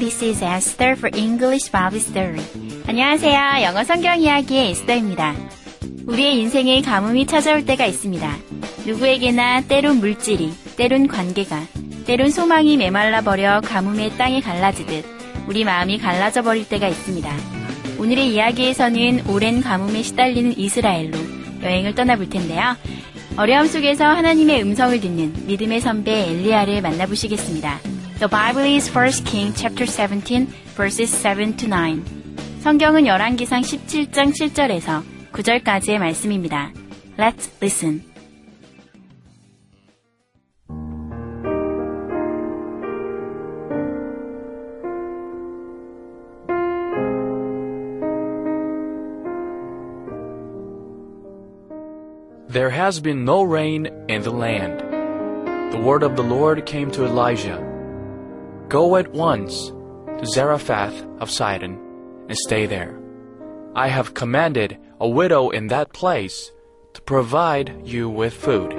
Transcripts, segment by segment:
This is Esther for English Bible Story. 안녕하세요. 영어 성경 이야기의 에스더입니다. 우리의 인생에 가뭄이 찾아올 때가 있습니다. 누구에게나 때론 물질이, 때론 관계가, 때론 소망이 메말라 버려 가뭄의 땅에 갈라지듯 우리 마음이 갈라져 버릴 때가 있습니다. 오늘의 이야기에서는 오랜 가뭄에 시달리는 이스라엘로 여행을 떠나볼 텐데요. 어려움 속에서 하나님의 음성을 듣는 믿음의 선배 엘리야를 만나보시겠습니다. The Bible is 1 King chapter 17 verses 7 to 9. 성경은 열왕기상 17장 7절에서 9절까지의 말씀입니다. Let's listen. There has been no rain in the land. The word of the Lord came to Elijah Go at once to Zarephath of Sidon and stay there. I have commanded a widow in that place to provide you with food.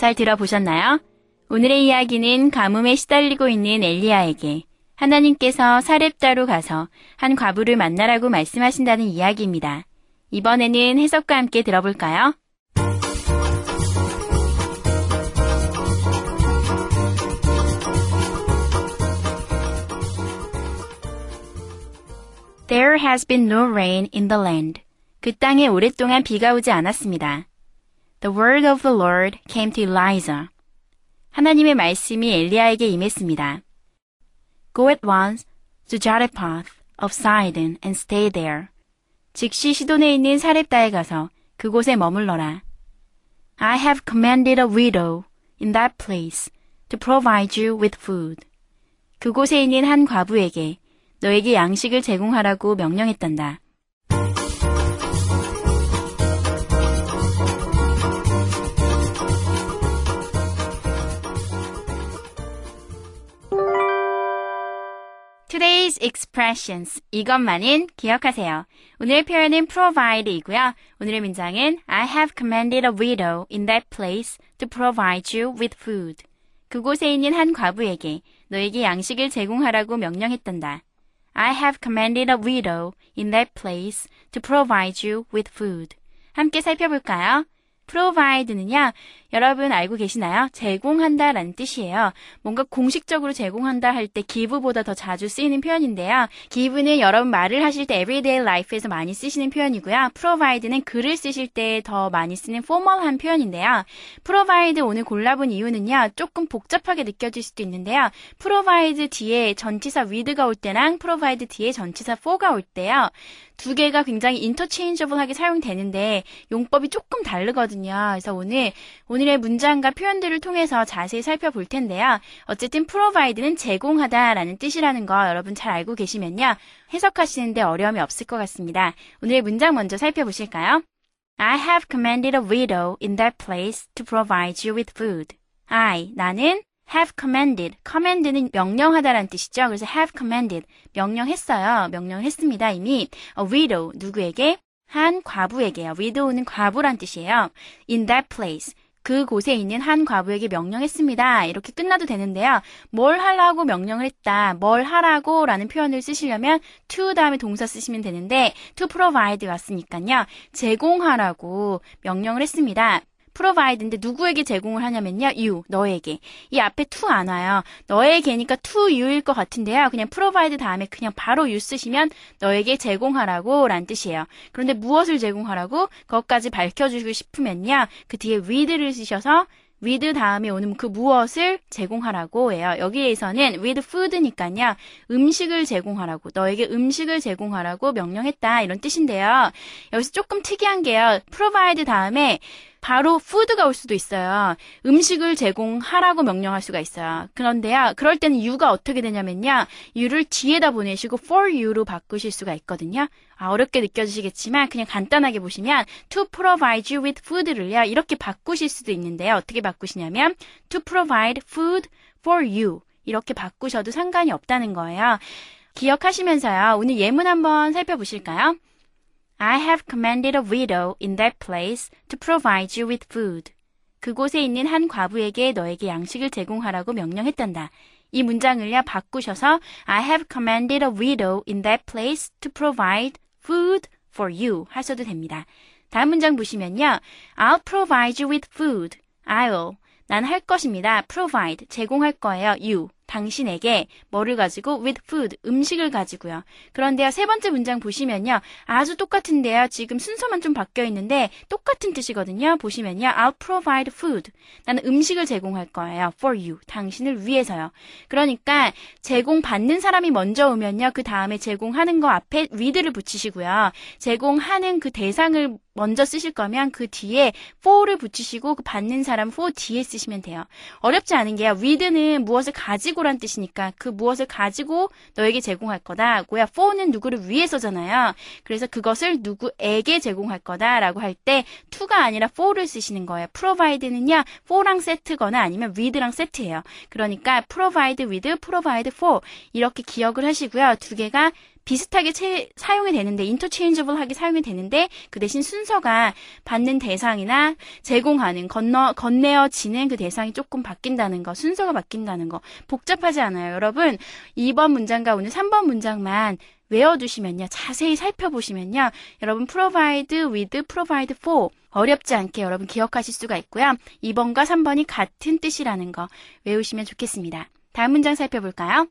잘 들어보셨나요? 오늘의 이야기는 가뭄에 시달리고 있는 엘리야에게 하나님께서 사렙자로 가서 한 과부를 만나라고 말씀하신다는 이야기입니다. 이번에는 해석과 함께 들어볼까요? There has been no rain in the land. 그 땅에 오랫동안 비가 오지 않았습니다. The word of the Lord came to Elijah. 하나님의 말씀이 엘리야에게 임했습니다. Go at once to Zarephath of Sidon and stay there. 즉시 시돈에 있는 사렙다에 가서 그곳에 머물러라. I have commanded a widow in that place to provide you with food. 그곳에 있는 한 과부에게 너에게 양식을 제공하라고 명령했단다. Today's expressions. 이것만은 기억하세요. 오늘의 표현은 provide이고요. 오늘의 문장은 I have commanded a widow in that place to provide you with food. 그곳에 있는 한 과부에게 너에게 양식을 제공하라고 명령했단다. I have commanded a widow in that place to provide you with food. 함께 살펴볼까요? provide는요, 여러분 알고 계시나요? 제공한다 라는 뜻이에요. 뭔가 공식적으로 제공한다 할때 give보다 더 자주 쓰이는 표현인데요. give는 여러분 말을 하실 때 everyday life에서 많이 쓰시는 표현이고요. provide는 글을 쓰실 때 더 많이 쓰는 formal한 표현인데요. provide 오늘 골라본 이유는요, 조금 복잡하게 느껴질 수도 있는데요. provide 뒤에 전치사 with가 올 때랑 provide 뒤에 전치사 for가 올 때요. 두 개가 굉장히 인터체인저블하게 사용되는데 용법이 조금 다르거든요. 그래서 오늘 오늘 의 문장과 표현들을 통해서 자세히 살펴볼 텐데요. 어쨌든 provide는 제공하다라는 뜻이라는 거 여러분 잘 알고 계시면요. 해석하시는데 어려움이 없을 것 같습니다. 오늘의 문장 먼저 살펴보실까요? I have commanded a widow in that place to provide you with food. I, 나는 have commanded. command는 명령하다라는 뜻이죠. 그래서 have commanded. 명령했어요. 명령했습니다. 이미 a widow 누구에게? 한 과부에게요. widow는 과부란 뜻이에요. in that place. 그 곳에 있는 한 과부에게 명령했습니다. 이렇게 끝나도 되는데요. 뭘 하라고 명령을 했다. 뭘 하라고 라는 표현을 쓰시려면 to 다음에 동사 쓰시면 되는데 to provide 왔으니까요. 제공하라고 명령을 했습니다. Provide인데 누구에게 제공을 하냐면요. you, 너에게. 이 앞에 to 안 와요. 너에게니까 to you일 것 같은데요. 그냥 provide 다음에 그냥 바로 you 쓰시면 너에게 제공하라고 란 뜻이에요. 그런데 무엇을 제공하라고? 그것까지 밝혀주고 싶으면요. 그 뒤에 with를 쓰셔서 with 다음에 오는 그 무엇을 제공하라고 해요. 여기에서는 with food니까요. 음식을 제공하라고, 너에게 음식을 제공하라고 명령했다. 이런 뜻인데요. 여기서 조금 특이한 게요. provide 다음에 바로 food가 올 수도 있어요. 음식을 제공하라고 명령할 수가 있어요. 그런데요, 그럴 때는 you가 어떻게 되냐면요. you를 뒤에다 보내시고 for you로 바꾸실 수가 있거든요. 아, 어렵게 느껴지시겠지만 그냥 간단하게 보시면 to provide you with food를요. 이렇게 바꾸실 수도 있는데요. 어떻게 바꾸시냐면 to provide food for you 이렇게 바꾸셔도 상관이 없다는 거예요. 기억하시면서요. 오늘 예문 한번 살펴보실까요? I have commanded a widow in that place to provide you with food. 그곳에 있는 한 과부에게 너에게 양식을 제공하라고 명령했단다. 이 문장을요 바꾸셔서 I have commanded a widow in that place to provide food for you 하셔도 됩니다. 다음 문장 보시면요. I'll provide you with food. I'll. 난 할 것입니다. provide. 제공할 거예요. you. 당신에게 뭐를 가지고 with food 음식을 가지고요. 그런데요 세 번째 문장 보시면요 아주 똑같은데요 지금 순서만 좀 바뀌어 있는데 똑같은 뜻이거든요. 보시면요 I'll provide food 나는 음식을 제공할 거예요 for you 당신을 위해서요. 그러니까 제공 받는 사람이 먼저 오면요 그 다음에 제공하는 거 앞에 with를 붙이시고요 제공하는 그 대상을 먼저 쓰실 거면 그 뒤에 for를 붙이시고 그 받는 사람 for 뒤에 쓰시면 돼요. 어렵지 않은 게요. with는 무엇을 가지고 란 뜻이니까 그 무엇을 가지고 너에게 제공할 거다. 고야 for는 누구를 위해서잖아요. 그래서 그것을 누구에게 제공할 거다라고 할 때 to가 아니라 for를 쓰시는 거예요. provide는요. for랑 세트거나 아니면 with랑 세트예요. 그러니까 provide with, provide for 이렇게 기억을 하시고요. 두 개가 비슷하게 채, 사용이 되는데 인터체인저블하게 사용이 되는데 그 대신 순서가 받는 대상이나 제공하는 건너 건네어지는 그 대상이 조금 바뀐다는 거 순서가 바뀐다는 거 복잡하지 않아요. 여러분 2번 문장과 오늘 3번 문장만 외워두시면요 자세히 살펴보시면요 여러분 provide with provide for. 어렵지 않게 여러분 기억하실 수가 있고요. 2번과 3번이 같은 뜻이라는 거 외우시면 좋겠습니다. 다음 문장 살펴볼까요?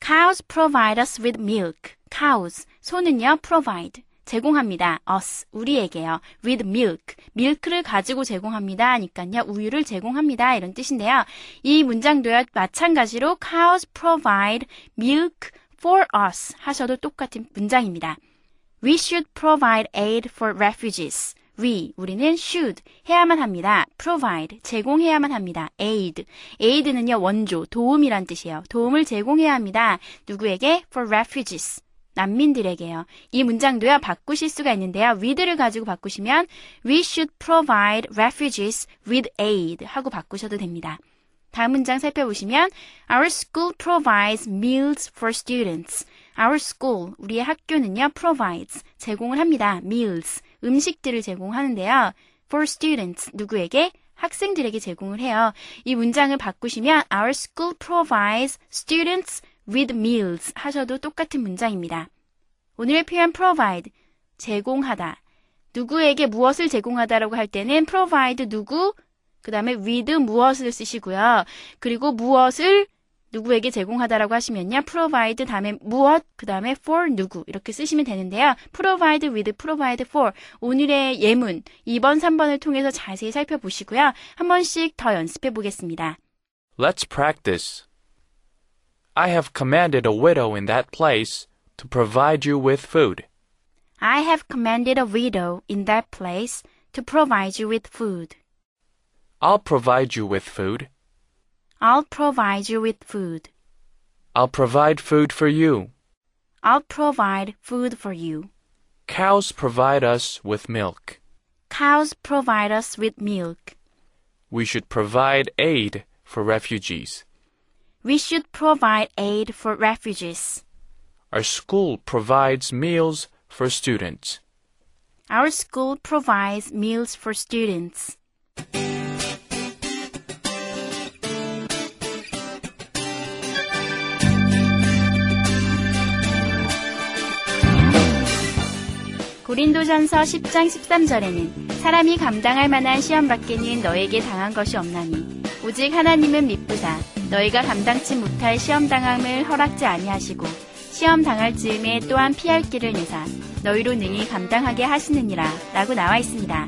Cows provide us with milk. cows 소는요 provide 제공합니다. us 우리에게요. with milk 밀크를 가지고 제공합니다. 하니까요 우유를 제공합니다. 이런 뜻인데요. 이 문장도요 마찬가지로 cows provide milk for us 하셔도 똑같은 문장입니다. We should provide aid for refugees. We 우리는 should 해야만 합니다. provide 제공해야만 합니다. aid aid는요 원조 도움이란 뜻이에요. 도움을 제공해야 합니다. 누구에게 for refugees 난민들에게요. 이 문장도요, 바꾸실 수가 있는데요. with를 가지고 바꾸시면 we should provide refugees with aid 하고 바꾸셔도 됩니다. 다음 문장 살펴보시면 Our school provides meals for students. Our school, 우리의 학교는요, provides, 제공을 합니다. meals, 음식들을 제공하는데요. for students, 누구에게? 학생들에게 제공을 해요. 이 문장을 바꾸시면 Our school provides students with meals 하셔도 똑같은 문장입니다. 오늘의 표현 provide, 제공하다. 누구에게 무엇을 제공하다라고 할 때는 provide 누구, 그 다음에 with 무엇을 쓰시고요. 그리고 무엇을 누구에게 제공하다라고 하시면요. provide 다음에 무엇, 그 다음에 for 누구 이렇게 쓰시면 되는데요. provide with, provide for 오늘의 예문 2번, 3번을 통해서 자세히 살펴보시고요. 한 번씩 더 연습해 보겠습니다. Let's practice. I have commanded a widow in that place to provide you with food. I have commanded a widow in that place to provide you with food. I'll provide you with food. I'll provide you with food. I'll provide food for you. I'll provide food for you. Cows provide us with milk. Cows provide us with milk. We should provide aid for refugees. We should provide aid for refugees. Our school provides meals for students. Our school provides meals for students. 고린도전서 10장 13절에는 사람이 감당할 만한 시험 밖에는 너에게 당한 것이 없나니 오직 하나님은 미쁘사 너희가 감당치 못할 시험 당함을 허락지 아니하시고 시험 당할 즈음에 또한 피할 길을 내사 너희로 능히 감당하게 하시느니라 라고 나와 있습니다.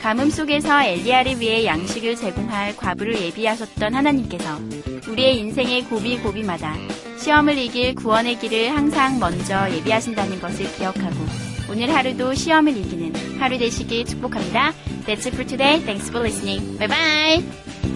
가뭄 속에서 엘리야를 위해 양식을 제공할 과부를 예비하셨던 하나님께서 우리의 인생의 고비고비마다 시험을 이길 구원의 길을 항상 먼저 예비하신다는 것을 기억하고 오늘 하루도 시험을 이기는 하루 되시길 축복합니다. That's it for today. Thanks for listening. Bye bye.